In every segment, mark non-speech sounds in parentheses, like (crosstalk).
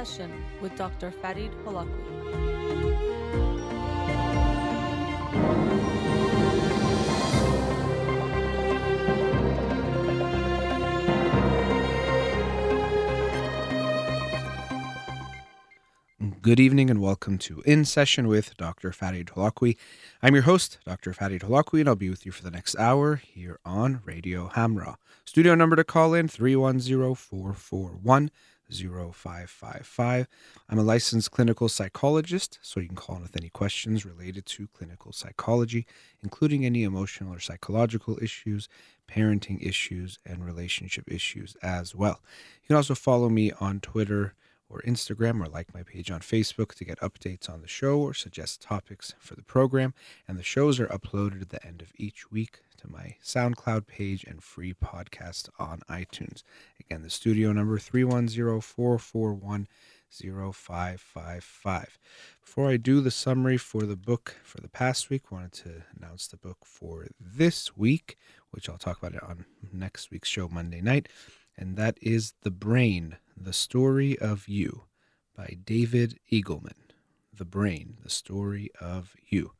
Session with Dr. Farid Holakwi. Good evening and welcome to In Session with Dr. Farid Holakwi. I'm your host, Dr. Farid Holakwi, and I'll be with you for the next hour here on Radio Hamrah. Studio number to call in 310 441 0555. I'm a licensed clinical psychologist, so you can call in with any questions related to clinical psychology, including any emotional or psychological issues, parenting issues, and relationship issues as well. You can also follow me on Twitter or Instagram or like my page on Facebook to get updates on the show or suggest topics for the program. And the shows are uploaded at the end of each week to my SoundCloud page and free podcast on iTunes. Again, the studio number 310 441 0555. Before I do the summary for the book for the past week, wanted to announce the book for this week, which I'll talk about it on next week's show Monday night, and that is The Brain, The Story of You by David Eagleman. The Brain, The Story of You.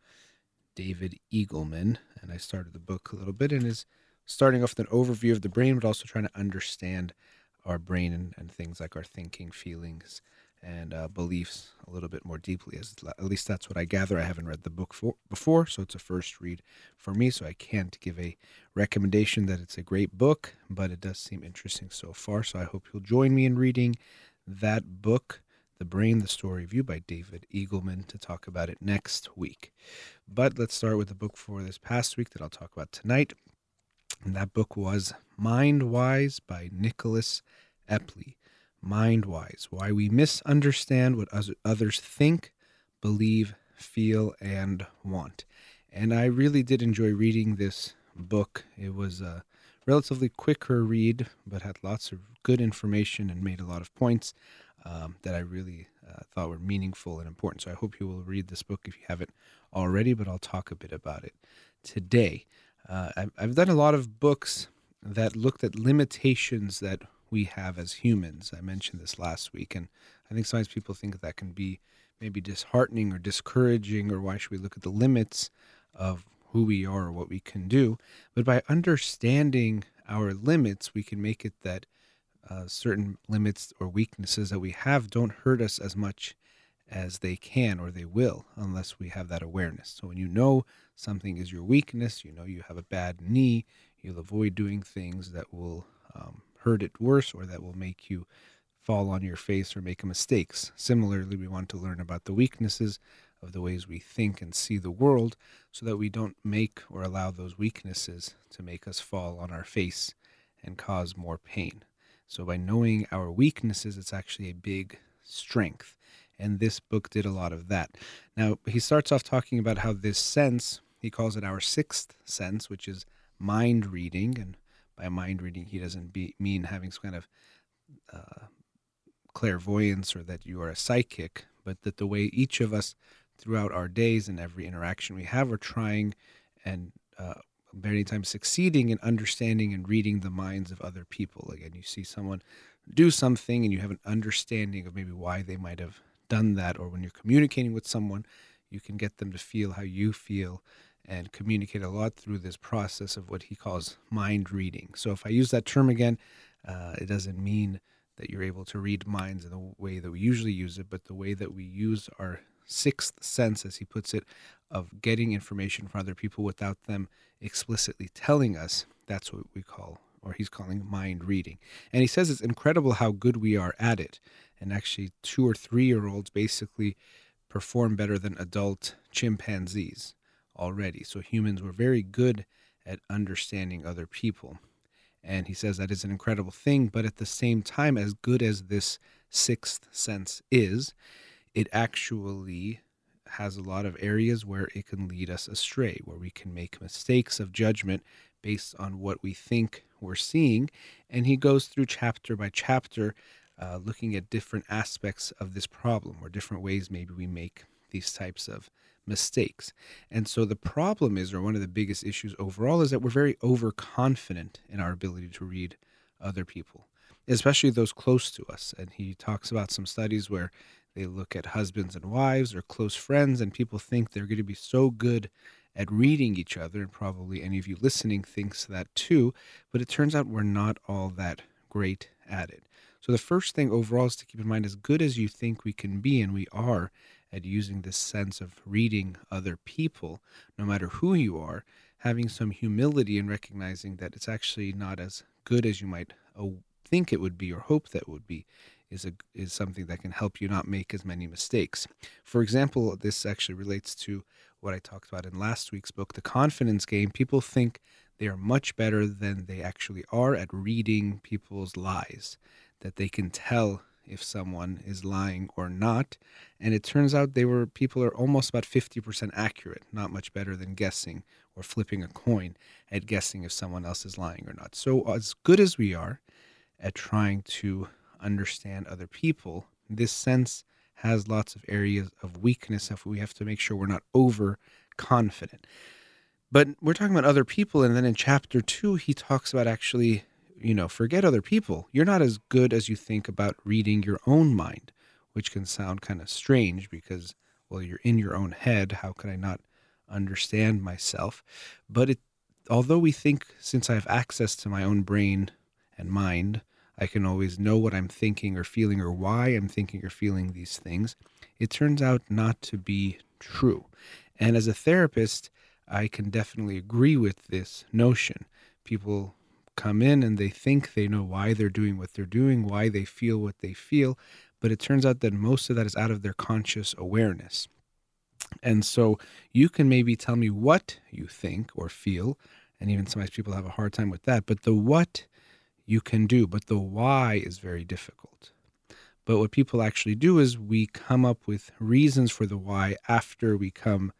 David Eagleman, and I started the book a little bit and is starting off with an overview of the brain, but also trying to understand our brain and, and things like our thinking, feelings, and uh, beliefs a little bit more deeply. As at least that's what I gather. I haven't read the book for, before, so it's a first read for me. So I can't give a recommendation that it's a great book, but it does seem interesting so far. So I hope you'll join me in reading that book. The Brain, the Story of You by David Eagleman to talk about it next week. But let's start with the book for this past week that I'll talk about tonight. And that book was Mind Wise by Nicholas Epley. Mind Wise Why We Misunderstand What Others Think, Believe, Feel, and Want. And I really did enjoy reading this book. It was a relatively quicker read, but had lots of good information and made a lot of points um, that I really uh, thought were meaningful and important. So I hope you will read this book if you haven't already, but I'll talk a bit about it today. Uh, I've, I've done a lot of books that looked at limitations that we have as humans. I mentioned this last week, and I think sometimes people think that can be maybe disheartening or discouraging, or why should we look at the limits of who we are or what we can do? But by understanding our limits, we can make it that uh, certain limits or weaknesses that we have don't hurt us as much as they can or they will unless we have that awareness. So when you know something is your weakness, you know you have a bad knee, you'll avoid doing things that will um, hurt it worse or that will make you fall on your face or make mistakes. Similarly, we want to learn about the weaknesses of the ways we think and see the world so that we don't make or allow those weaknesses to make us fall on our face and cause more pain. So by knowing our weaknesses, it's actually a big strength. And this book did a lot of that. Now, he starts off talking about how this sense, he calls it our sixth sense, which is mind reading. And by mind reading, he doesn't be, mean having some kind of uh, clairvoyance or that you are a psychic, but that the way each of us throughout our days and every interaction we have are trying and uh, many times succeeding in understanding and reading the minds of other people. Again, you see someone do something and you have an understanding of maybe why they might have done that, or when you're communicating with someone, you can get them to feel how you feel and communicate a lot through this process of what he calls mind reading. So, if I use that term again, uh, it doesn't mean that you're able to read minds in the way that we usually use it, but the way that we use our sixth sense, as he puts it, of getting information from other people without them explicitly telling us. That's what we call, or he's calling mind reading. And he says it's incredible how good we are at it. And actually, two or three year olds basically perform better than adult chimpanzees already. So humans were very good at understanding other people. And he says that is an incredible thing, but at the same time, as good as this sixth sense is, it actually has a lot of areas where it can lead us astray, where we can make mistakes of judgment based on what we think we're seeing. And he goes through chapter by chapter, uh, looking at different aspects of this problem or different ways maybe we make these types of mistakes. And so the problem is, or one of the biggest issues overall, is that we're very overconfident in our ability to read other people especially those close to us. And he talks about some studies where they look at husbands and wives or close friends, and people think they're going to be so good at reading each other, and probably any of you listening thinks that too, but it turns out we're not all that great at it. So the first thing overall is to keep in mind as good as you think we can be, and we are at using this sense of reading other people, no matter who you are, having some humility and recognizing that it's actually not as good as you might uh, think it would be or hope that would be is a is something that can help you not make as many mistakes. For example, this actually relates to what I talked about in last week's book, The Confidence Game. People think they are much better than they actually are at reading people's lies, that they can tell if someone is lying or not. And it turns out they were people are almost about 50% accurate, not much better than guessing or flipping a coin at guessing if someone else is lying or not. So as good as we are at trying to understand other people, this sense has lots of areas of weakness if we have to make sure we're not overconfident. But we're talking about other people, and then in chapter two, he talks about actually, you know, forget other people. You're not as good as you think about reading your own mind, which can sound kind of strange because, well, you're in your own head. How could I not understand myself? But it, although we think since I have access to my own brain and mind, I can always know what I'm thinking or feeling or why I'm thinking or feeling these things. It turns out not to be true. And as a therapist, I can definitely agree with this notion. People come in and they think they know why they're doing what they're doing, why they feel what they feel, but it turns out that most of that is out of their conscious awareness. And so you can maybe tell me what you think or feel, and even sometimes people have a hard time with that, but the what you can do, but the why is very difficult. But what people actually do is we come up with reasons for the why after we come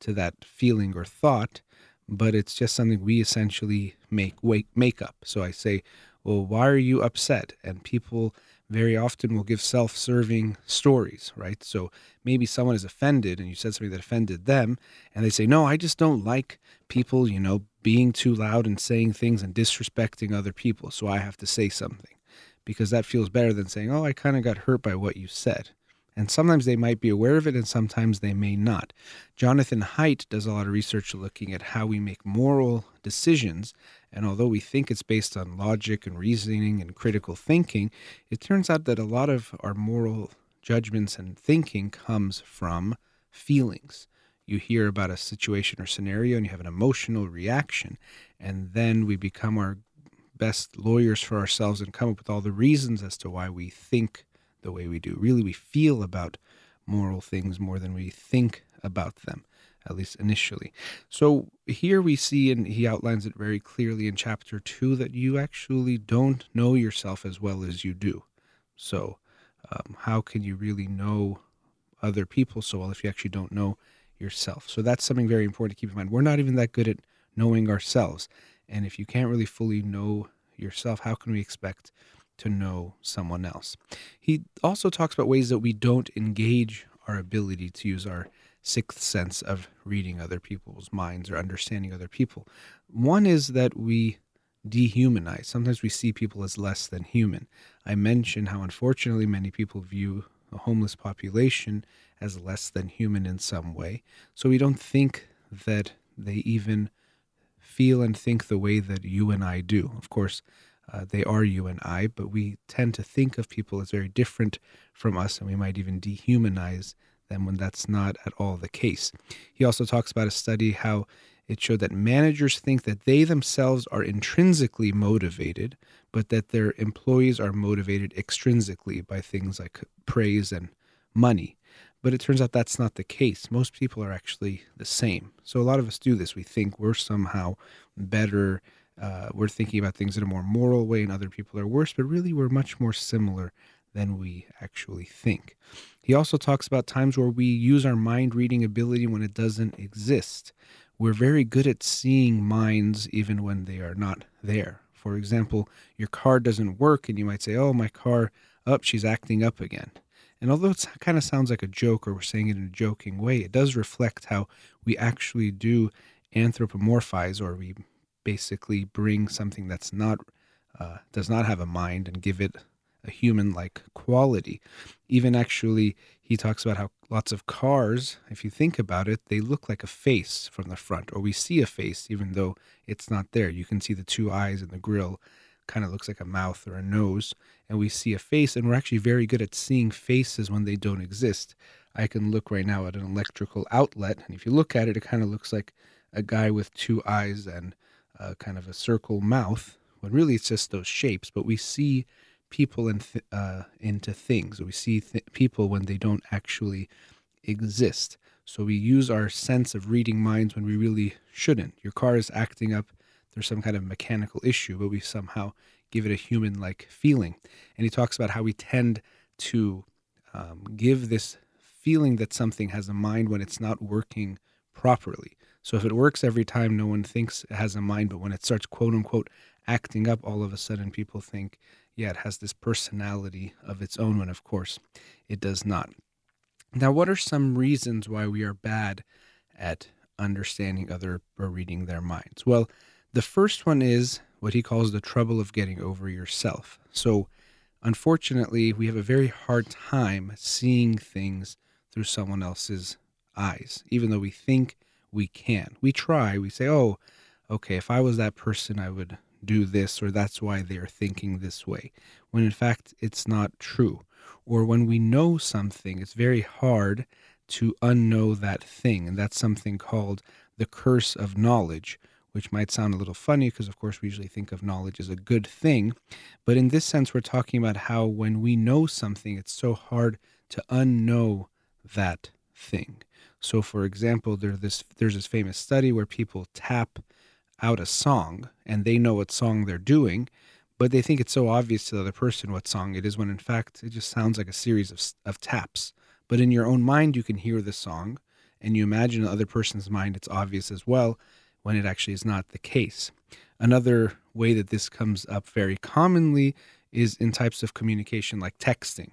to that feeling or thought, but it's just something we essentially make wake, make up. So I say, "Well, why are you upset?" And people very often will give self-serving stories, right? So maybe someone is offended and you said something that offended them and they say, "No, I just don't like people, you know, being too loud and saying things and disrespecting other people, so I have to say something." Because that feels better than saying, "Oh, I kind of got hurt by what you said." And sometimes they might be aware of it and sometimes they may not. Jonathan Haidt does a lot of research looking at how we make moral decisions. And although we think it's based on logic and reasoning and critical thinking, it turns out that a lot of our moral judgments and thinking comes from feelings. You hear about a situation or scenario and you have an emotional reaction, and then we become our best lawyers for ourselves and come up with all the reasons as to why we think the way we do. Really, we feel about moral things more than we think about them, at least initially. So here we see, and he outlines it very clearly in chapter two, that you actually don't know yourself as well as you do. So, um, how can you really know other people so well if you actually don't know yourself? So, that's something very important to keep in mind. We're not even that good at knowing ourselves. And if you can't really fully know yourself, how can we expect to know someone else. He also talks about ways that we don't engage our ability to use our sixth sense of reading other people's minds or understanding other people. One is that we dehumanize. Sometimes we see people as less than human. I mentioned how unfortunately many people view the homeless population as less than human in some way. So we don't think that they even feel and think the way that you and I do. Of course, uh, they are you and I, but we tend to think of people as very different from us, and we might even dehumanize them when that's not at all the case. He also talks about a study how it showed that managers think that they themselves are intrinsically motivated, but that their employees are motivated extrinsically by things like praise and money. But it turns out that's not the case. Most people are actually the same. So a lot of us do this. We think we're somehow better uh, we're thinking about things in a more moral way and other people are worse, but really we're much more similar than we actually think. He also talks about times where we use our mind reading ability when it doesn't exist. We're very good at seeing minds even when they are not there. For example, your car doesn't work and you might say, Oh, my car up, oh, she's acting up again. And although it kind of sounds like a joke or we're saying it in a joking way, it does reflect how we actually do anthropomorphize or we basically bring something that's not uh, does not have a mind and give it a human like quality. Even actually, he talks about how lots of cars, if you think about it, they look like a face from the front, or we see a face even though it's not there. You can see the two eyes and the grill kind of looks like a mouth or a nose, and we see a face, and we're actually very good at seeing faces when they don't exist. I can look right now at an electrical outlet, and if you look at it, it kind of looks like a guy with two eyes and uh, kind of a circle mouth, when really it's just those shapes. But we see people in th- uh, into things. We see th- people when they don't actually exist. So we use our sense of reading minds when we really shouldn't. Your car is acting up. There's some kind of mechanical issue, but we somehow give it a human like feeling. And he talks about how we tend to um, give this feeling that something has a mind when it's not working properly. So if it works every time, no one thinks it has a mind, but when it starts quote unquote acting up, all of a sudden people think yeah, it has this personality of its own when, of course, it does not. Now, what are some reasons why we are bad at understanding other or reading their minds? Well, the first one is what he calls the trouble of getting over yourself. So, unfortunately, we have a very hard time seeing things through someone else's eyes, even though we think we can. We try, we say, oh, okay, if I was that person, I would do this or that's why they're thinking this way, when in fact it's not true. Or when we know something, it's very hard to unknow that thing. And that's something called the curse of knowledge, which might sound a little funny because, of course, we usually think of knowledge as a good thing. But in this sense, we're talking about how when we know something, it's so hard to unknow that thing. So, for example, there's this, there's this famous study where people tap out a song and they know what song they're doing, but they think it's so obvious to the other person what song it is when in fact it just sounds like a series of, of taps. But in your own mind, you can hear the song and you imagine the other person's mind it's obvious as well when it actually is not the case. Another way that this comes up very commonly is in types of communication like texting.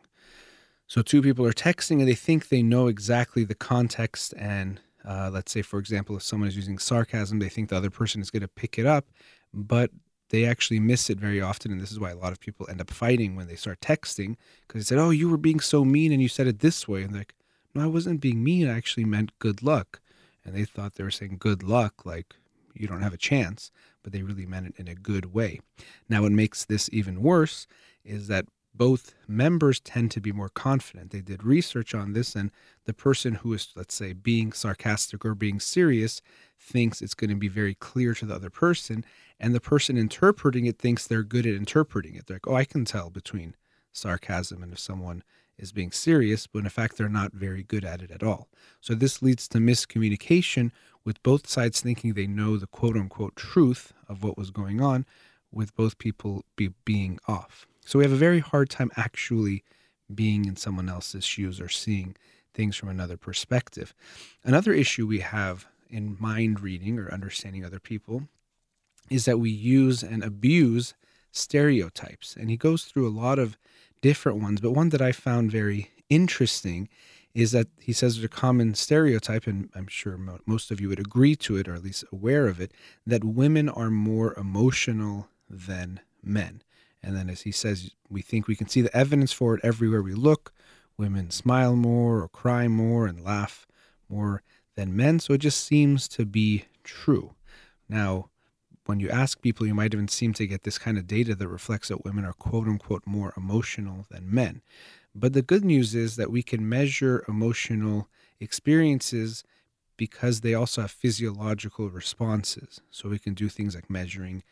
So, two people are texting and they think they know exactly the context and uh, let's say, for example, if someone is using sarcasm, they think the other person is going to pick it up, but they actually miss it very often. And this is why a lot of people end up fighting when they start texting because they said, Oh, you were being so mean and you said it this way. And like, No, I wasn't being mean. I actually meant good luck. And they thought they were saying good luck, like you don't have a chance, but they really meant it in a good way. Now, what makes this even worse is that both members tend to be more confident. They did research on this, and the person who is, let's say, being sarcastic or being serious thinks it's going to be very clear to the other person. And the person interpreting it thinks they're good at interpreting it. They're like, oh, I can tell between sarcasm and if someone is being serious, but in fact, they're not very good at it at all. So this leads to miscommunication with both sides thinking they know the quote unquote truth of what was going on, with both people be being off. So we have a very hard time actually being in someone else's shoes or seeing things from another perspective. Another issue we have in mind reading or understanding other people is that we use and abuse stereotypes. And he goes through a lot of different ones, but one that I found very interesting is that he says there's a common stereotype, and I'm sure most of you would agree to it, or at least aware of it, that women are more emotional than men. And then, as he says, we think we can see the evidence for it everywhere we look. Women smile more or cry more and laugh more than men. So it just seems to be true. Now, when you ask people, you might even seem to get this kind of data that reflects that women are quote unquote more emotional than men. But the good news is that we can measure emotional experiences because they also have physiological responses. So we can do things like measuring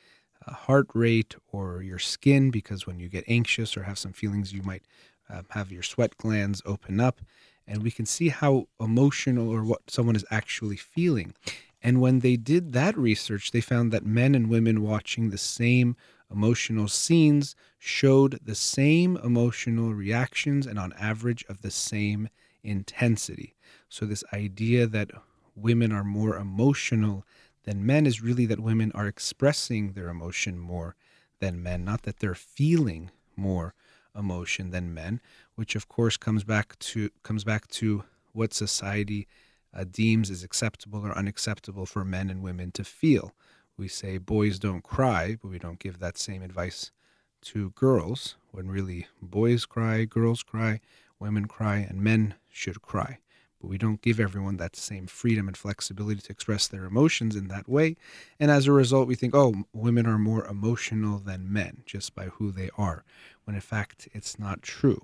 heart rate or your skin because when you get anxious or have some feelings, you might uh, have your sweat glands open up. And we can see how emotional or what someone is actually feeling. And when they did that research, they found that men and women watching the same emotional scenes showed the same emotional reactions and on average of the same intensity. So, this idea that women are more emotional than men is really that women are expressing their emotion more than men, not that they're feeling more emotion than men, which of course comes back to comes back to what society uh, deems is acceptable or unacceptable for men and women to feel. We say boys don't cry, but we don't give that same advice to girls when really boys cry, girls cry, women cry, and men should cry. But we don't give everyone that same freedom and flexibility to express their emotions in that way. And as a result, we think, oh, women are more emotional than men just by who they are, when in fact it's not true.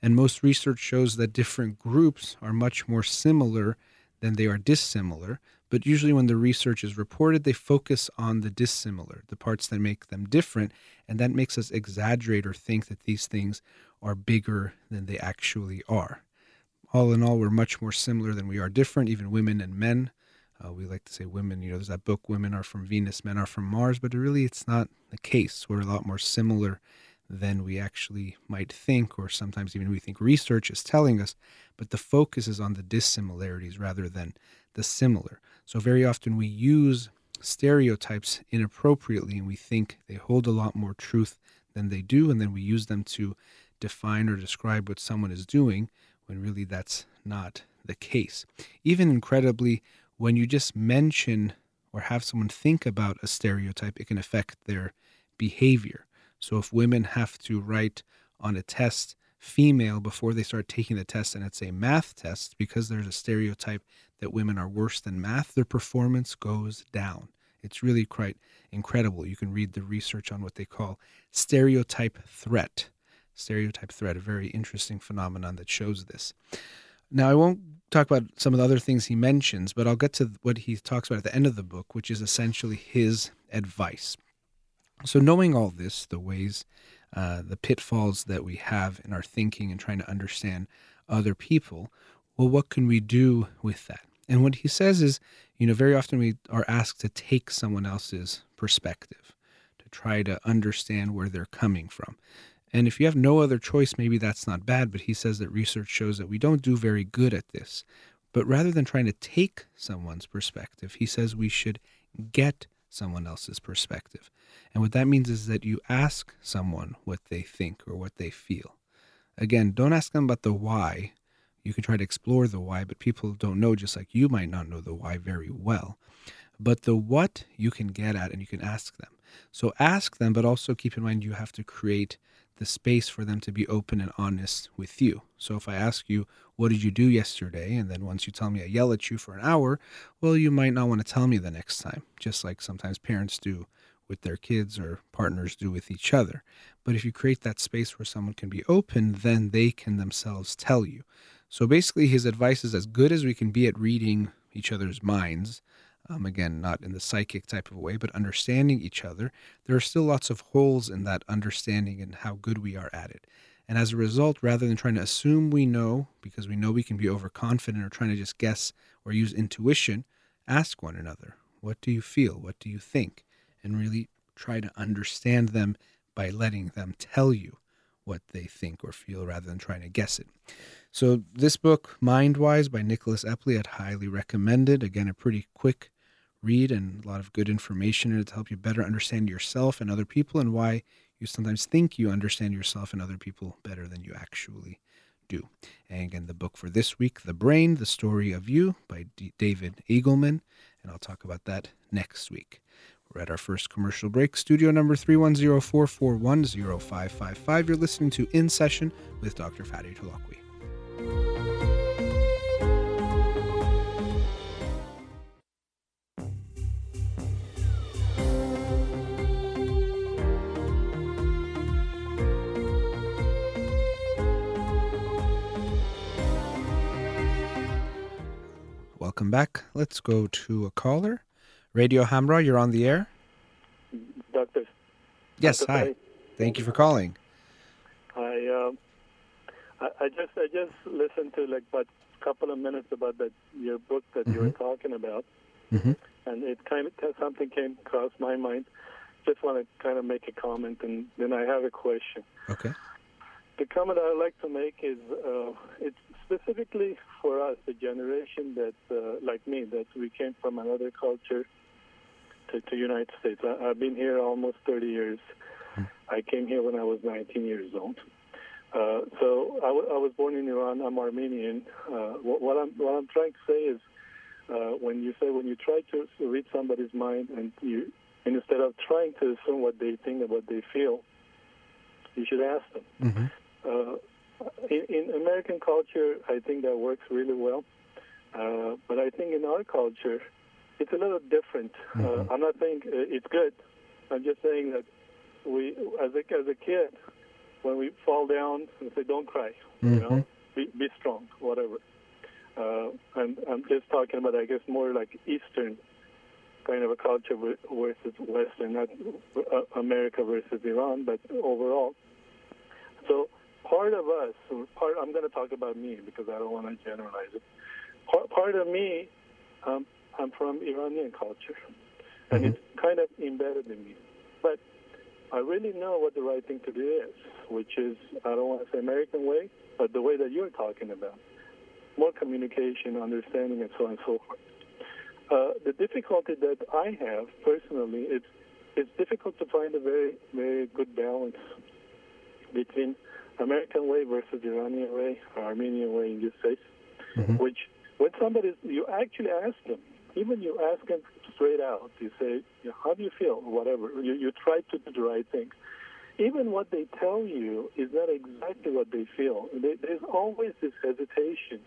And most research shows that different groups are much more similar than they are dissimilar. But usually, when the research is reported, they focus on the dissimilar, the parts that make them different. And that makes us exaggerate or think that these things are bigger than they actually are. All in all, we're much more similar than we are different, even women and men. Uh, we like to say women, you know, there's that book, Women Are From Venus, Men Are From Mars, but really it's not the case. We're a lot more similar than we actually might think, or sometimes even we think research is telling us, but the focus is on the dissimilarities rather than the similar. So, very often we use stereotypes inappropriately and we think they hold a lot more truth than they do, and then we use them to define or describe what someone is doing when really that's not the case. Even incredibly, when you just mention or have someone think about a stereotype, it can affect their behavior. So if women have to write on a test female before they start taking the test and it's a math test because there's a stereotype that women are worse than math, their performance goes down. It's really quite incredible. You can read the research on what they call stereotype threat. Stereotype threat, a very interesting phenomenon that shows this. Now, I won't talk about some of the other things he mentions, but I'll get to what he talks about at the end of the book, which is essentially his advice. So, knowing all this, the ways, uh, the pitfalls that we have in our thinking and trying to understand other people, well, what can we do with that? And what he says is, you know, very often we are asked to take someone else's perspective, to try to understand where they're coming from. And if you have no other choice, maybe that's not bad, but he says that research shows that we don't do very good at this. But rather than trying to take someone's perspective, he says we should get someone else's perspective. And what that means is that you ask someone what they think or what they feel. Again, don't ask them about the why. You can try to explore the why, but people don't know, just like you might not know the why very well. But the what you can get at and you can ask them. So ask them, but also keep in mind you have to create the space for them to be open and honest with you. So if I ask you, what did you do yesterday? And then once you tell me I yell at you for an hour, well, you might not want to tell me the next time, just like sometimes parents do with their kids or partners do with each other. But if you create that space where someone can be open, then they can themselves tell you. So basically, his advice is as good as we can be at reading each other's minds um, again, not in the psychic type of way, but understanding each other, there are still lots of holes in that understanding and how good we are at it. And as a result, rather than trying to assume we know, because we know we can be overconfident or trying to just guess or use intuition, ask one another, what do you feel? What do you think? And really try to understand them by letting them tell you what they think or feel rather than trying to guess it. So, this book, Mindwise by Nicholas Epley, I'd highly recommend it. Again, a pretty quick read and a lot of good information in it to help you better understand yourself and other people and why you sometimes think you understand yourself and other people better than you actually do. And again, the book for this week, The Brain, The Story of You by D- David Eagleman. And I'll talk about that next week. We're at our first commercial break. Studio number 310 441 0555. You're listening to In Session with Dr. Fadi Holakwi. Welcome back. Let's go to a caller. Radio Hamrah, you're on the air. Doctor. Yes, Dr. hi. Thank you for calling. I, um, I I just I just listened to like about a couple of minutes about that your book that you were talking about, hmm and it kind of something came across my mind. Just want to kind of make a comment, and then I have a question. Okay. The comment I would like to make is uh, it's specifically for us, the generation that, uh, like me, that we came from another culture to the United States. I, I've been here almost 30 years. I came here when I was 19 years old. Uh, so I, w- I was born in Iran. I'm Armenian. Uh, what, what I'm what I'm trying to say is, uh, when you say when you try to read somebody's mind and you instead of trying to assume what they think and what they feel, You should ask them. Mm-hmm. Uh, in, in American culture, I think that works really well. Uh, but I think in our culture, it's a little different. Uh, Mhm. I'm not saying uh, it's good. I'm just saying that we, as a as a kid, when we fall down, we say, "Don't cry," you know, Mhm. be be strong, whatever. Uh, and I'm just talking about, I guess, more like Eastern kind of a culture versus Western, not uh, America versus Iran, but overall. So part of us, part I'm going to talk about me because I don't want to generalize it. Part, part of me, um, I'm from Iranian culture, and Mhm. it's kind of embedded in me. But I really know what the right thing to do is, which is I don't want to say American way, but the way that you're talking about, more communication, understanding, and so on and so forth. Uh, the difficulty that I have personally, it's it's difficult to find a very very good balance between American way versus Iranian way, or Armenian way in this case. Mhm. Which when somebody you actually ask them, even you ask them straight out, you say, "How do you feel?" Whatever you you try to do the right thing. Even what they tell you is not exactly what they feel. There's always this hesitation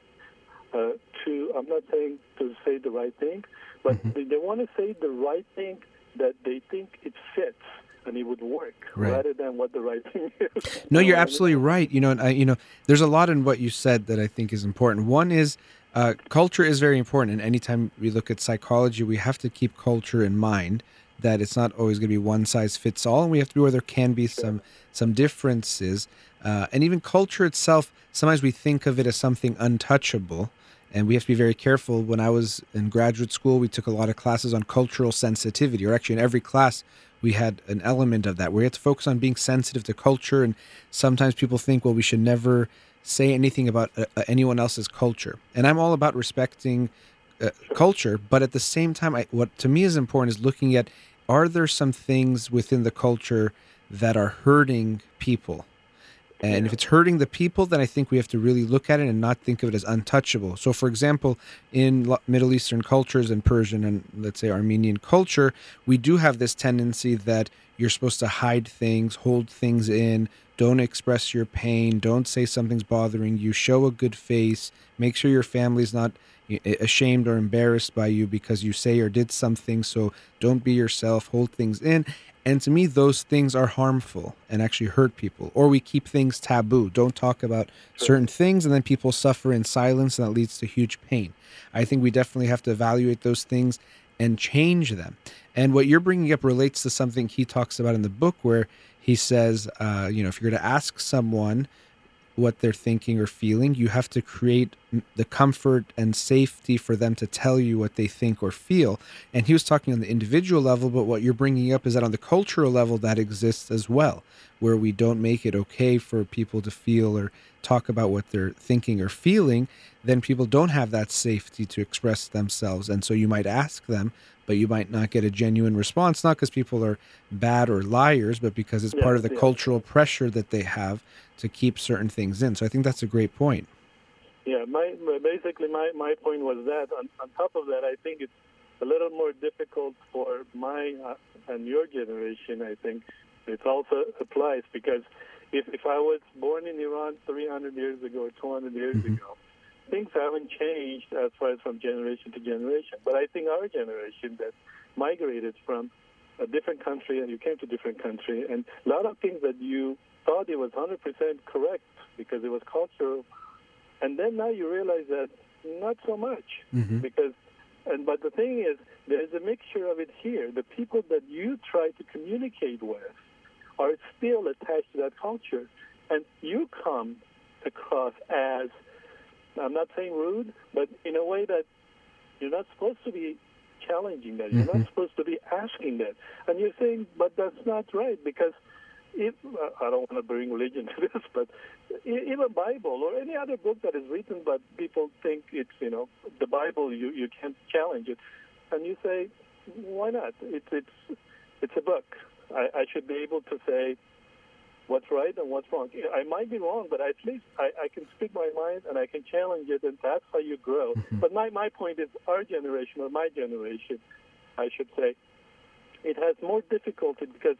uh, to. I'm not saying to say the right thing, but Mhm. they, they want to say the right thing that they think it fits and it would work, Right. rather than what the right thing (laughs) is. No, You you're know what I mean? absolutely right. You know, and I, you know, there's a lot in what you said that I think is important. One is uh, culture is very important, and anytime we look at psychology, we have to keep culture in mind. That it's not always going to be one size fits all, and we have to be where there can be some some differences. Uh, and even culture itself, sometimes we think of it as something untouchable, and we have to be very careful. When I was in graduate school, we took a lot of classes on cultural sensitivity, or actually in every class we had an element of that. Where we had to focus on being sensitive to culture and sometimes people think well we should never say anything about uh, uh, anyone else's culture. And i'm all about respecting uh, culture but at the same time I, what to me is important is looking at are there some things within the culture that are hurting people and if it's hurting the people, then I think we have to really look at it and not think of it as untouchable. So, for example, in Middle Eastern cultures and Persian and let's say Armenian culture, we do have this tendency that you're supposed to hide things, hold things in, don't express your pain, don't say something's bothering you, show a good face, make sure your family's not ashamed or embarrassed by you because you say or did something. So, don't be yourself, hold things in. And to me, those things are harmful and actually hurt people. Or we keep things taboo. Don't talk about certain things, and then people suffer in silence, and that leads to huge pain. I think we definitely have to evaluate those things and change them. And what you're bringing up relates to something he talks about in the book, where he says, uh, you know, if you're going to ask someone what they're thinking or feeling, you have to create the comfort and safety for them to tell you what they think or feel. And he was talking on the individual level, but what you're bringing up is that on the cultural level, that exists as well, where we don't make it okay for people to feel or talk about what they're thinking or feeling, then people don't have that safety to express themselves. And so you might ask them, but you might not get a genuine response, not because people are bad or liars, but because it's part of the Yeah, cultural pressure that they have to keep certain things in. So I think that's a great point. Yeah, my basically my my point was that. On, on top of that, I think it's a little more difficult for my uh, and your generation. I think it also applies because if if I was born in Iran 300 years ago or 200 years Mhm. ago, things haven't changed as far as from generation to generation. But I think our generation that migrated from a different country and you came to a different country, and a lot of things that you thought it was 100% correct because it was cultural, and then now you realize that not so much Mm-hmm. because and but the thing is there's a mixture of it here the people that you try to communicate with are still attached to that culture and you come across as i'm not saying rude but in a way that you're not supposed to be challenging that you're Mhm. not supposed to be asking that and you're saying but that's not right because if I don't want to bring religion (laughs) to this, but even Bible or any other book that is written, but people think it's you know the Bible, you you can't challenge it, and you say, why not? It's it's it's a book. I, I should be able to say what's right and what's wrong. I might be wrong, but at least I, I can speak my mind and I can challenge it, and that's how you grow. Mhm. But my my point is, our generation or my generation, I should say, it has more difficulty because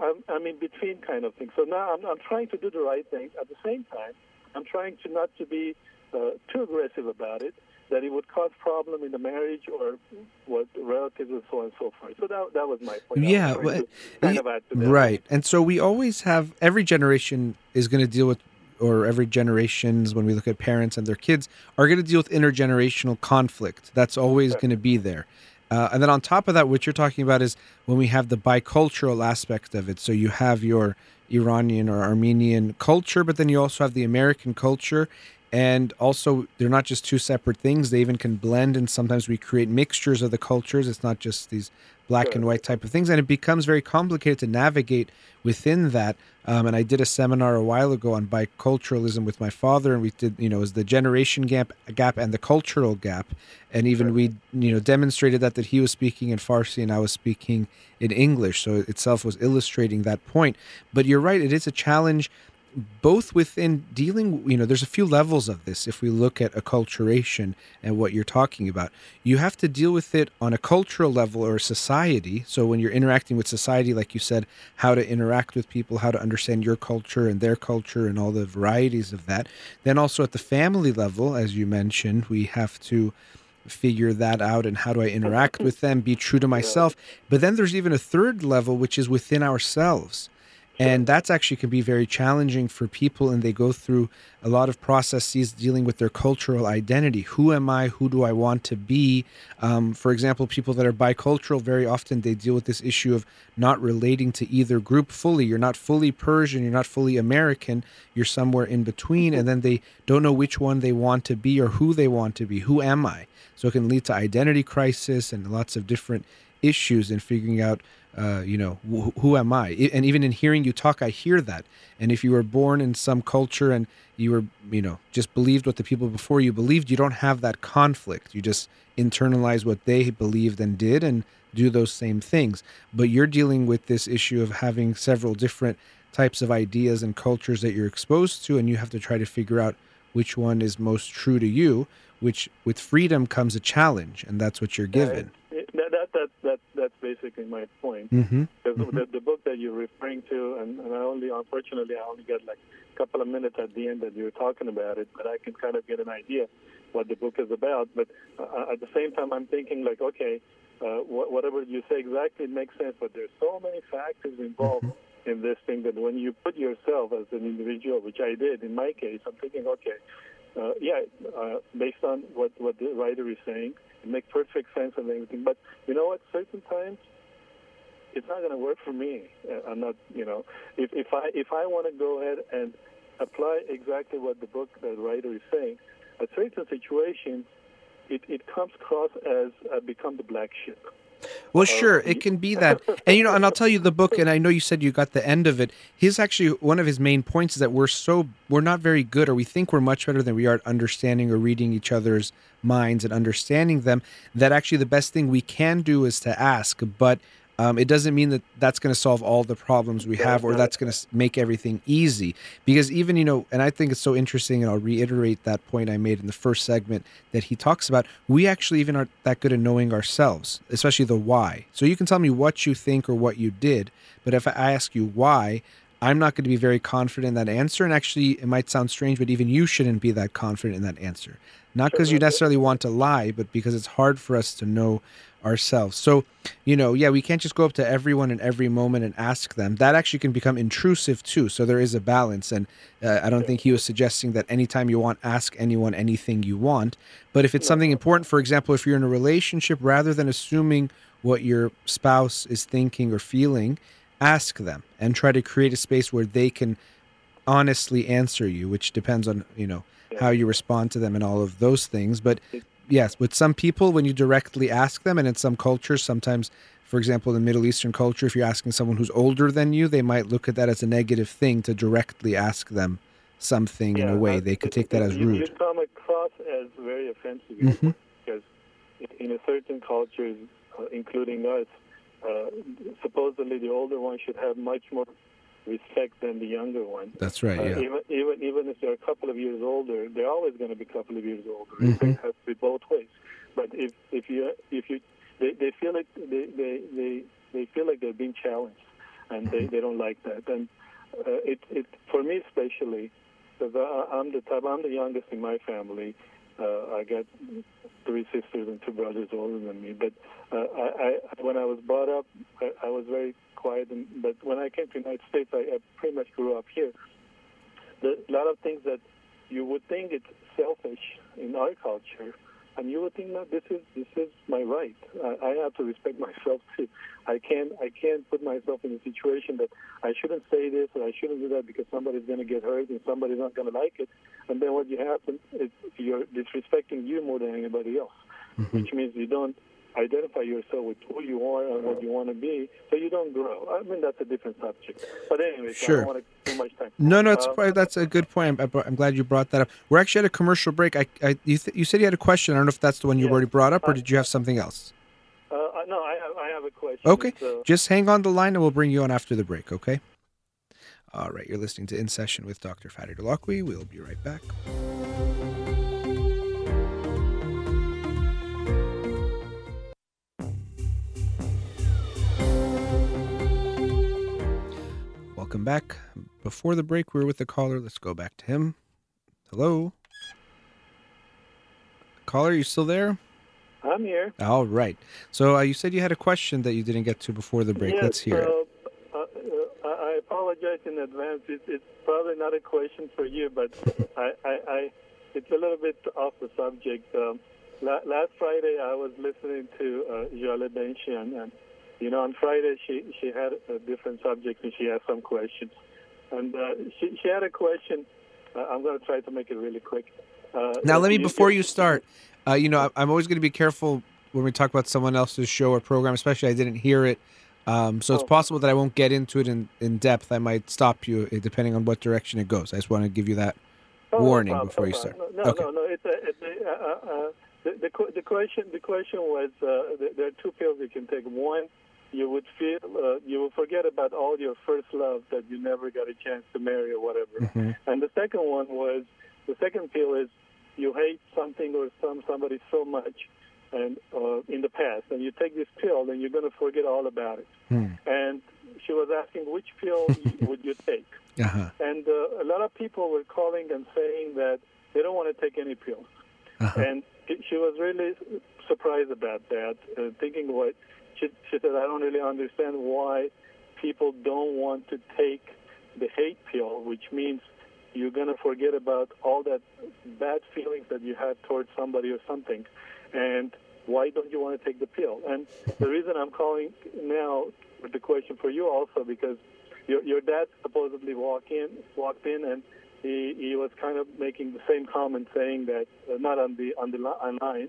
I'm, I'm in between kind of thing. So now I'm, I'm trying to do the right thing. At the same time, I'm trying to not to be uh, too aggressive about it, that it would cause problem in the marriage or what relatives and so on and so forth. So that, that was my point. Yeah, well, kind of right. And so we always have every generation is going to deal with or every generations when we look at parents and their kids are going to deal with intergenerational conflict that's always going to be there uh, and then on top of that, what you're talking about is when we have the bicultural aspect of it. So you have your Iranian or Armenian culture, but then you also have the American culture. And also, they're not just two separate things. They even can blend, and sometimes we create mixtures of the cultures. It's not just these black and white type of things. And it becomes very complicated to navigate within that. Um, and I did a seminar a while ago on biculturalism with my father, and we did, you know, is the generation gap, gap and the cultural gap, and even we, you know, demonstrated that that he was speaking in Farsi and I was speaking in English, so it itself was illustrating that point. But you're right; it is a challenge both within dealing you know there's a few levels of this if we look at acculturation and what you're talking about. You have to deal with it on a cultural level or society. So when you're interacting with society like you said how to interact with people how to understand your culture and their culture and all the varieties of that. Then also at the family level as you mentioned we have to figure that out and how do I interact with them, be true to myself. But then there's even a third level, which is within ourselves and that's actually can be very challenging for people and they go through a lot of processes dealing with their cultural identity. Who am i? Who do i want to be? Um, for example people that are bicultural very often they deal with this issue of not relating to either group fully. You're not fully persian you're not fully american you're somewhere in between and then they don't know which one they want to be or who they want to be. Who am i? So it can lead to identity crisis and lots of different issues in figuring out uh, you know, wh- who am I? And even in hearing you talk, I hear that. And if you were born in some culture and you were, you know, just believed what the people before you believed, you don't have that conflict. You just internalize what they believed and did and do those same things. But you're dealing with this issue of having several different types of ideas and cultures that you're exposed to, and you have to try to figure out which one is most true to you. Which, with freedom, comes a challenge, and that's what you're given that's basically my point. Mm-hmm. Mm-hmm. The, the, book that you're referring to, and, and I only, unfortunately, I only got like a couple of minutes at the end that you were talking about it, but I can kind of get an idea what the book is about. But uh, at the same time, I'm thinking like, okay, uh, wh- whatever you say exactly makes sense, but there's so many factors involved. Mm-hmm. In this thing, that when you put yourself as an individual, which I did in my case, I'm thinking, okay, uh, yeah, uh, based on what what the writer is saying, it makes perfect sense and everything. But you know what? Certain times, it's not going to work for me. Uh, I'm not, you know, if if I if I want to go ahead and apply exactly what the book the writer is saying, at certain situations, it it comes across as uh, become the black sheep. Well, oh. sure, it can be that, and you know, and I'll tell you the book, and I know you said you got the end of it. His actually one of his main points is that we're so we're not very good, or we think we're much better than we are at understanding or reading each other's minds and understanding them. That actually the best thing we can do is to ask, but um, it doesn't mean that that's going to solve all the problems we have or that's going to make everything easy. Because even, you know, and I think it's so interesting, and I'll reiterate that point I made in the first segment that he talks about, we actually even aren't that good at knowing ourselves, especially the why. So you can tell me what you think or what you did, but if I ask you why, I'm not going to be very confident in that answer. And actually, it might sound strange, but even you shouldn't be that confident in that answer. Not because you necessarily want to lie, but because it's hard for us to know ourselves. So, you know, yeah, we can't just go up to everyone in every moment and ask them. That actually can become intrusive too. So there is a balance. And uh, I don't think he was suggesting that anytime you want, ask anyone anything you want. But if it's something important, for example, if you're in a relationship, rather than assuming what your spouse is thinking or feeling, ask them and try to create a space where they can honestly answer you, which depends on, you know, how you respond to them and all of those things. But yes, with some people, when you directly ask them, and in some cultures, sometimes, for example, in Middle Eastern culture, if you're asking someone who's older than you, they might look at that as a negative thing to directly ask them something yeah, in a way. They could take that as rude. You come across as very offensive mm-hmm. because in a certain cultures, uh, including us, uh, supposedly the older one should have much more respect than the younger one. That's right. Uh, yeah. even even even if they're a couple of years older, they're always going to be a couple of years older. Mm-hmm. It has to be both ways. But if if you if you they, they feel like they, they they they feel like they're being challenged. and they, they don't like that. And uh, it it for me especially, because I'm the type I'm the youngest in my family. Uh, I got three sisters and two brothers older than me. But uh, I, I, when I was brought up, I, I was very quiet. And, but when I came to the United States, I, I pretty much grew up here. A lot of things that you would think it's selfish in our culture and you would think that this is this is my right. I, I have to respect (laughs) myself too. I can't I can't put myself in a situation that I shouldn't say this or I shouldn't do that because somebody's going to get hurt and somebody's not going to like it. And then what you happen is you're disrespecting you more than anybody else, mm-hmm. which means you don't identify yourself with who you are and what you want to be, so you don't grow. I mean, that's a different subject. But anyway, sure. I don't want to too much time. No, no, it's uh, that's a good point. I'm glad you brought that up. We're actually at a commercial break. I, I you, th- you said you had a question. I don't know if that's the one you yeah. already brought up, or did you have something else? Uh, no, I have, I have a question. Okay, so. just hang on the line, and we'll bring you on after the break. Okay. All right, you're listening to In Session with Dr. Fadi Holakouee. We'll be right back. Welcome back. Before the break, we were with the caller. Let's go back to him. Hello. Caller, you still there? I'm here. All right. So uh, you said you had a question that you didn't get to before the break. Yes, Let's hear uh, it. Uh, uh, I apologize in advance. It, it's probably not a question for you, but (laughs) I, I, I, it's a little bit off the subject. Um, la- last Friday, I was listening to uh, Jale Benshian, and you know, on Friday she she had a different subject and she asked some questions, and uh, she she had a question. Uh, I'm going to try to make it really quick. Uh, now, let me before you start. Uh, you know, I'm always going to be careful when we talk about someone else's show or program, especially I didn't hear it. Um, so it's oh. possible that I won't get into it in, in depth. I might stop you uh, depending on what direction it goes. I just want to give you that oh, warning no before you start. No, no, okay. no, no. It's a, it's a, uh, uh, the, the, the question the question was uh, there are two pills you can take. One you would feel uh, you will forget about all your first love that you never got a chance to marry or whatever. Mm-hmm. And the second one was the second pill is you hate something or some somebody so much and uh, in the past, and you take this pill and you're going to forget all about it. Mm. And she was asking which pill (laughs) would you take, uh-huh. and uh, a lot of people were calling and saying that they don't want to take any pills, uh-huh. and she was really surprised about that, uh, thinking what she, she said, I don't really understand why people don't want to take the hate pill, which means you're going to forget about all that bad feelings that you had towards somebody or something. And why don't you want to take the pill? And the reason I'm calling now with the question for you also because your your dad supposedly walked in walked in and he he was kind of making the same comment saying that uh, not on the on the line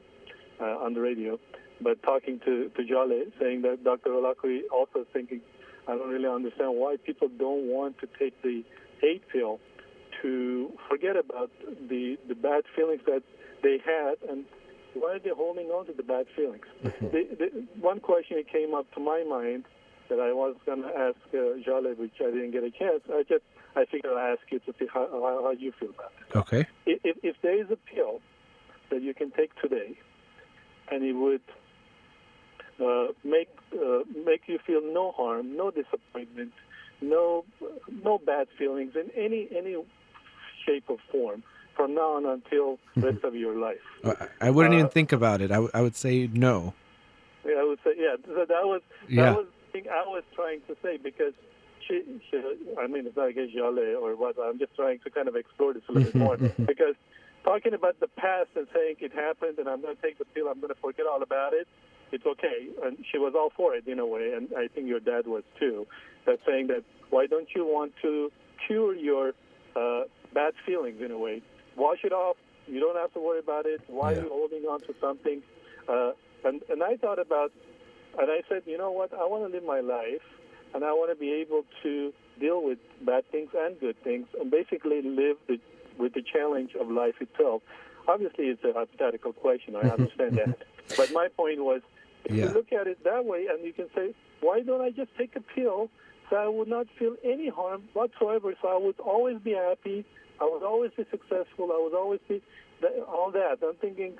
uh, on the radio but talking to, to Jale, saying that Dr. Holakouee also thinking, I don't really understand why people don't want to take the hate pill to forget about the, the bad feelings that they had and why are they holding on to the bad feelings? Mm-hmm. the, the, one question that came up to my mind that I was going to ask uh, Jale, which I didn't get a chance. I just I figured I'd ask you to see how, how, how you feel about it. Okay. If, if there is a pill that you can take today, and it would make uh, make you feel no harm, no disappointment, no no bad feelings in any any shape or form from now on until the rest of your life. I wouldn't uh, even think about it. I, w- I would say no. Yeah, I would say yeah. So that was that yeah. was the thing I was trying to say because she, she I mean it's not against Jale or what. I'm just trying to kind of explore this a little bit more (laughs) because talking about the past and saying it happened and I'm going to take the pill, I'm going to forget all about it it's okay. And she was all for it in a way, and I think your dad was too. That saying that why don't you want to cure your uh, bad feelings in a way? Wash it off. You don't have to worry about it. Why yeah. are you holding on to something? Uh, and and I thought about, and I said, you know what? I want to live my life, and I want to be able to deal with bad things and good things, and basically live the, with the challenge of life itself. Obviously, it's a hypothetical question. I (laughs) understand that. But my point was, if yeah. you look at it that way, and you can say, why don't I just take a pill so I would not feel any harm whatsoever, so I would always be happy, I would always be successful, I would always be all that. I'm thinking,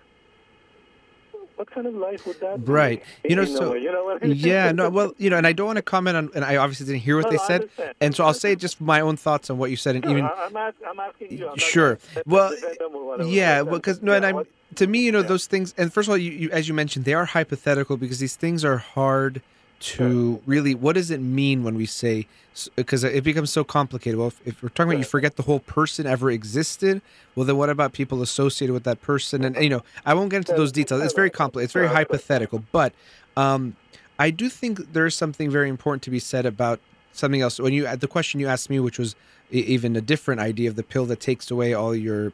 what kind of life would that right. be? You know, so way, you know what I mean? yeah, no, well, you know, and I don't want to comment on, and I obviously didn't hear what No, they said, and so I'll say just my own thoughts on what you said, and even I'm, ask, I'm asking you. I'm Sure. Well, defend them or whatever, yeah, uh, because no, yeah, and I'm to me, you know, yeah. those things. And first of all, you, you as you mentioned, they are hypothetical because these things are hard to really. What does it mean when we say? Because it becomes so complicated. Well, if, if we're talking about you forget the whole person ever existed, well, then what about people associated with that person? And you know, I won't get into those details. It's very complicated. It's very hypothetical, but um, I do think there is something very important to be said about something else. When you the question you asked me, which was even a different idea of the pill that takes away all your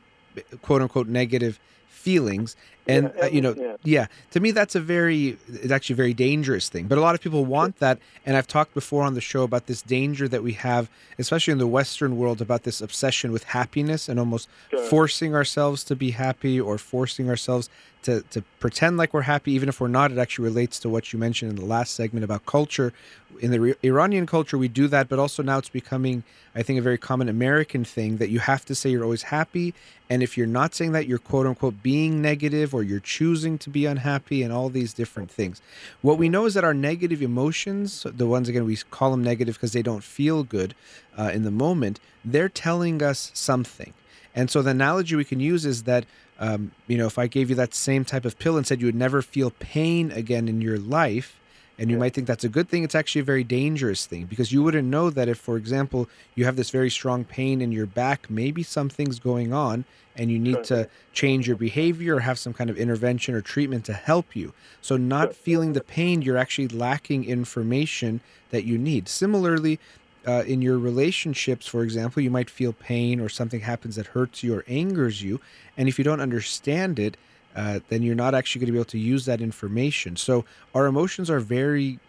quote unquote negative feelings and Yeah, uh, you know yeah. yeah to me that's a very it's actually a very dangerous thing. But a lot of people want that. And i've talked before on the show about this danger that we have especially in the western world about this obsession with happiness and almost Sure. forcing ourselves to be happy or forcing ourselves to, to pretend like we're happy even if we're not. It actually relates to what you mentioned in the last segment about culture. In the Re- iranian culture we do that but also now it's becoming i think a very common american thing that you have to say you're always happy. And if you're not saying that you're quote unquote being negative or you're choosing to be unhappy and all these different things. What we know is that our negative emotions the ones again we call them negative because they don't feel good uh, in the moment they're telling us something. And so the analogy we can use is that, um, you know, if I gave you that same type of pill and said you would never feel pain again in your life, and you Yeah. might think that's a good thing, it's actually a very dangerous thing because you wouldn't know that if, for example, you have this very strong pain in your back, maybe something's going on and you need Sure. to change your behavior or have some kind of intervention or treatment to help you. So, not Sure. feeling the pain, you're actually lacking information that you need. Similarly, uh, in your relationships, for example, you might feel pain or something happens that hurts you or angers you. And if you don't understand it, uh, then you're not actually going to be able to use that information. So our emotions are very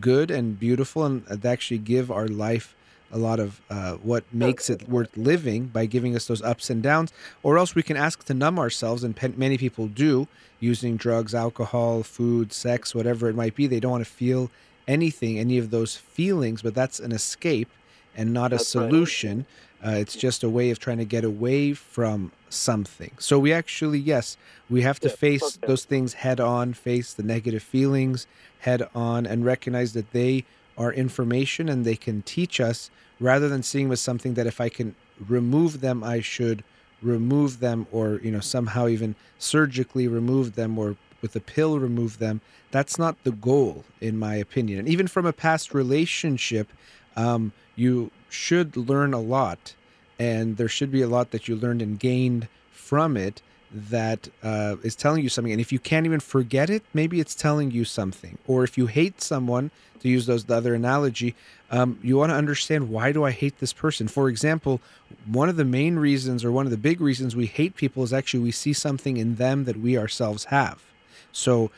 good and beautiful, and they actually give our life a lot of uh, what makes it worth living by giving us those ups and downs. Or else we can ask to numb ourselves, and many people do using drugs, alcohol, food, sex, whatever it might be. They don't want to feel anything, any of those feelings, but that's an escape and not a That's right. Uh, it's just a way of trying to get away from something. So we actually, yes, we have to Yeah, face okay. those things head on, face the negative feelings head on, and recognize that they are information and they can teach us rather than seeing them as something that if I can remove them, I should remove them or, you know, somehow even surgically remove them or with a pill remove them. That's not the goal, in my opinion. And even from a past relationship, um, you should learn a lot, and there should be a lot that you learned and gained from it that uh, is telling you something. And if you can't even forget it, maybe it's telling you something. Or if you hate someone, to use those the other analogy, um, you want to understand why do I hate this person? For example, one of the main reasons or one of the big reasons we hate people is actually we see something in them that we ourselves have. So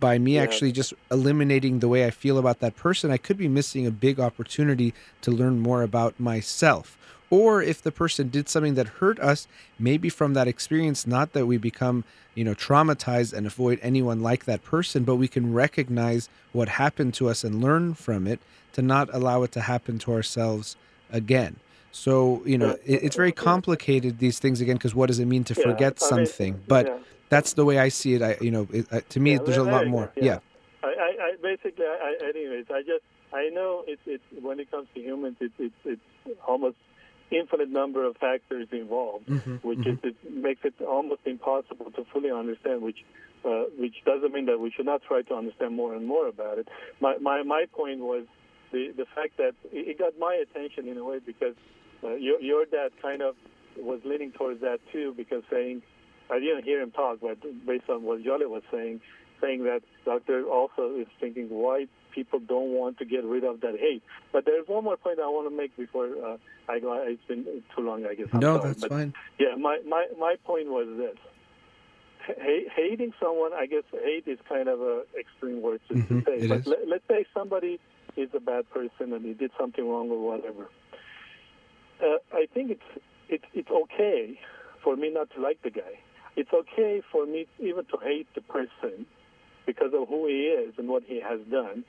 by me Yeah. actually just eliminating the way I feel about that person, I could be missing a big opportunity to learn more about myself. Or if the person did something that hurt us, maybe from that experience, not that we become, you know, traumatized and avoid anyone like that person, but we can recognize what happened to us and learn from it to not allow it to happen to ourselves again. So, you know, it, it's very complicated, these things again, because what does it mean to Yeah, forget I mean, something? But yeah. That's the way I see it. I, you know, it, uh, to me, Yeah, there's a lot more. go, Yeah. I, I, I basically, I, anyways, I just, I know it's, it's when it comes to humans, it's, it's, it's almost infinite number of factors involved, Mhm, which mhm. is it makes it almost impossible to fully understand. Which, uh, which doesn't mean that we should not try to understand more and more about it. My, my, my point was the, the fact that it it got my attention in a way because uh, your, your dad kind of was leaning towards that too, because saying, I didn't hear him talk, but based on what Jale was saying, saying that doctor also is thinking why people don't want to get rid of that hate. But there's one more point I want to make before uh, I go. It's been too long, I guess. I'm No, sorry. that's but fine. yeah, my, my, my point was this. H- hating someone, I guess hate is kind of an extreme word to, Mhm, say. but let, let's say somebody is a bad person and he did something wrong or whatever. Uh, I think it's, it's, it's okay for me not to like the guy. It's okay for me even to hate the person because of who he is and what he has done.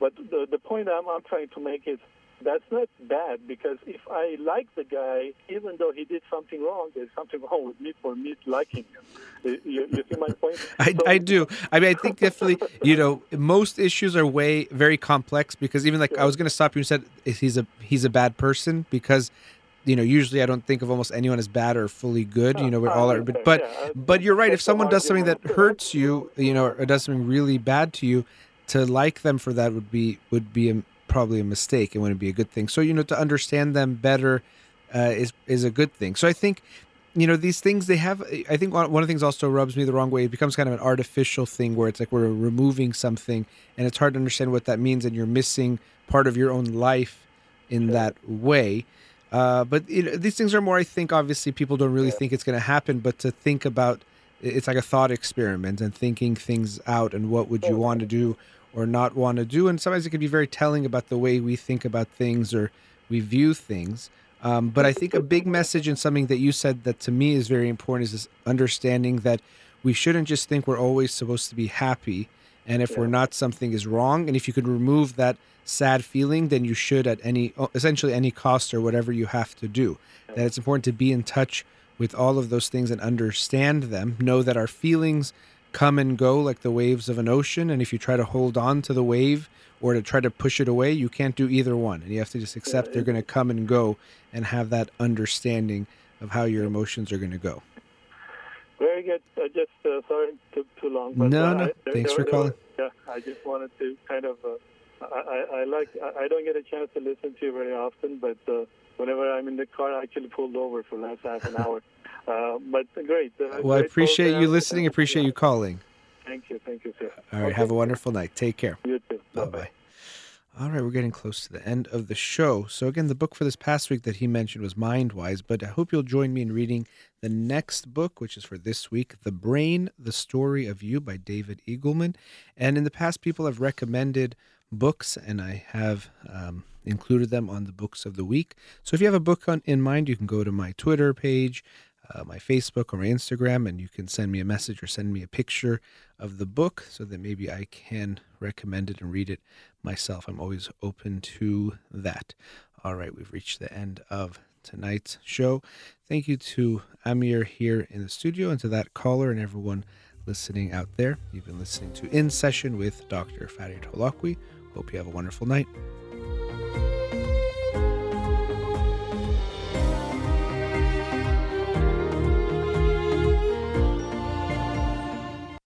But the, the point I'm, I'm trying to make is that's not bad because if I like the guy, even though he did something wrong, there's something wrong with me for me liking him. You, you see my point? (laughs) I, So- I do. I mean, I think definitely, you know, most issues are way very complex because even like I was going to stop you and said he's a he's a bad person because you know usually I don't think of almost anyone as bad or fully good. You know, we're all are, but but but you're right. If someone does something that hurts you, you know, or does something really bad to you, to like them for that would be would be a, probably a mistake. It wouldn't be a good thing. So you know, to understand them better uh, is is a good thing. So I think you know these things they have. I think one one of the things also rubs me the wrong way. It becomes kind of an artificial thing where it's like we're removing something, and it's hard to understand what that means, and you're missing part of your own life in that way. Uh, but you know, these things are more. I think obviously people don't really think it's going to happen, but to think about it's like a thought experiment and thinking things out and what would you want to do or not want to do. And sometimes it can be very telling about the way we think about things or we view things. Um, but i think a big message and something that you said that to me is very important is this understanding that we shouldn't just think we're always supposed to be happy and if we're not something is wrong. And if you could remove that sad feeling then you should at any essentially any cost or whatever you have to do. That it's important to be in touch with all of those things and understand them. Know that our feelings come and go like the waves of an ocean. And if you try to hold on to the wave or to try to push it away you can't do either one. And you have to just accept they're going to come and go and have that understanding of how your emotions are going to go Very good. I just uh, sorry it took too long. But, No, no. I, Thanks for calling. Yeah, I just wanted to kind of. Uh, I, I, I like. I, I don't get a chance to listen to you very often, but uh, whenever I'm in the car, I actually pulled over for the last half an hour. (laughs) Uh, but great. Well i great appreciate you listening appreciate Yeah. you calling Thank you. Thank you, sir. all right Okay. have a wonderful night take care You too. Bye bye. All right, we're getting close to the end of the show. So, again, the book for this past week that he mentioned was Mindwise, but I hope you'll join me in reading the next book, which is for this week The Brain, The Story of You by David Eagleman. And in the past, people have recommended books, and I have um, included them on the books of the week. So, if you have a book on, in mind, you can go to my Twitter page, uh, my Facebook or my Instagram, and you can send me a message or send me a picture of the book so that maybe I can recommend it and read it myself. I'm always open to that. All right, we've reached the end of tonight's show. Thank you to Amir here in the studio and to that caller and everyone listening out there. You've been listening to In Session with Dr. Farid Holakouee. Hope you have a wonderful night.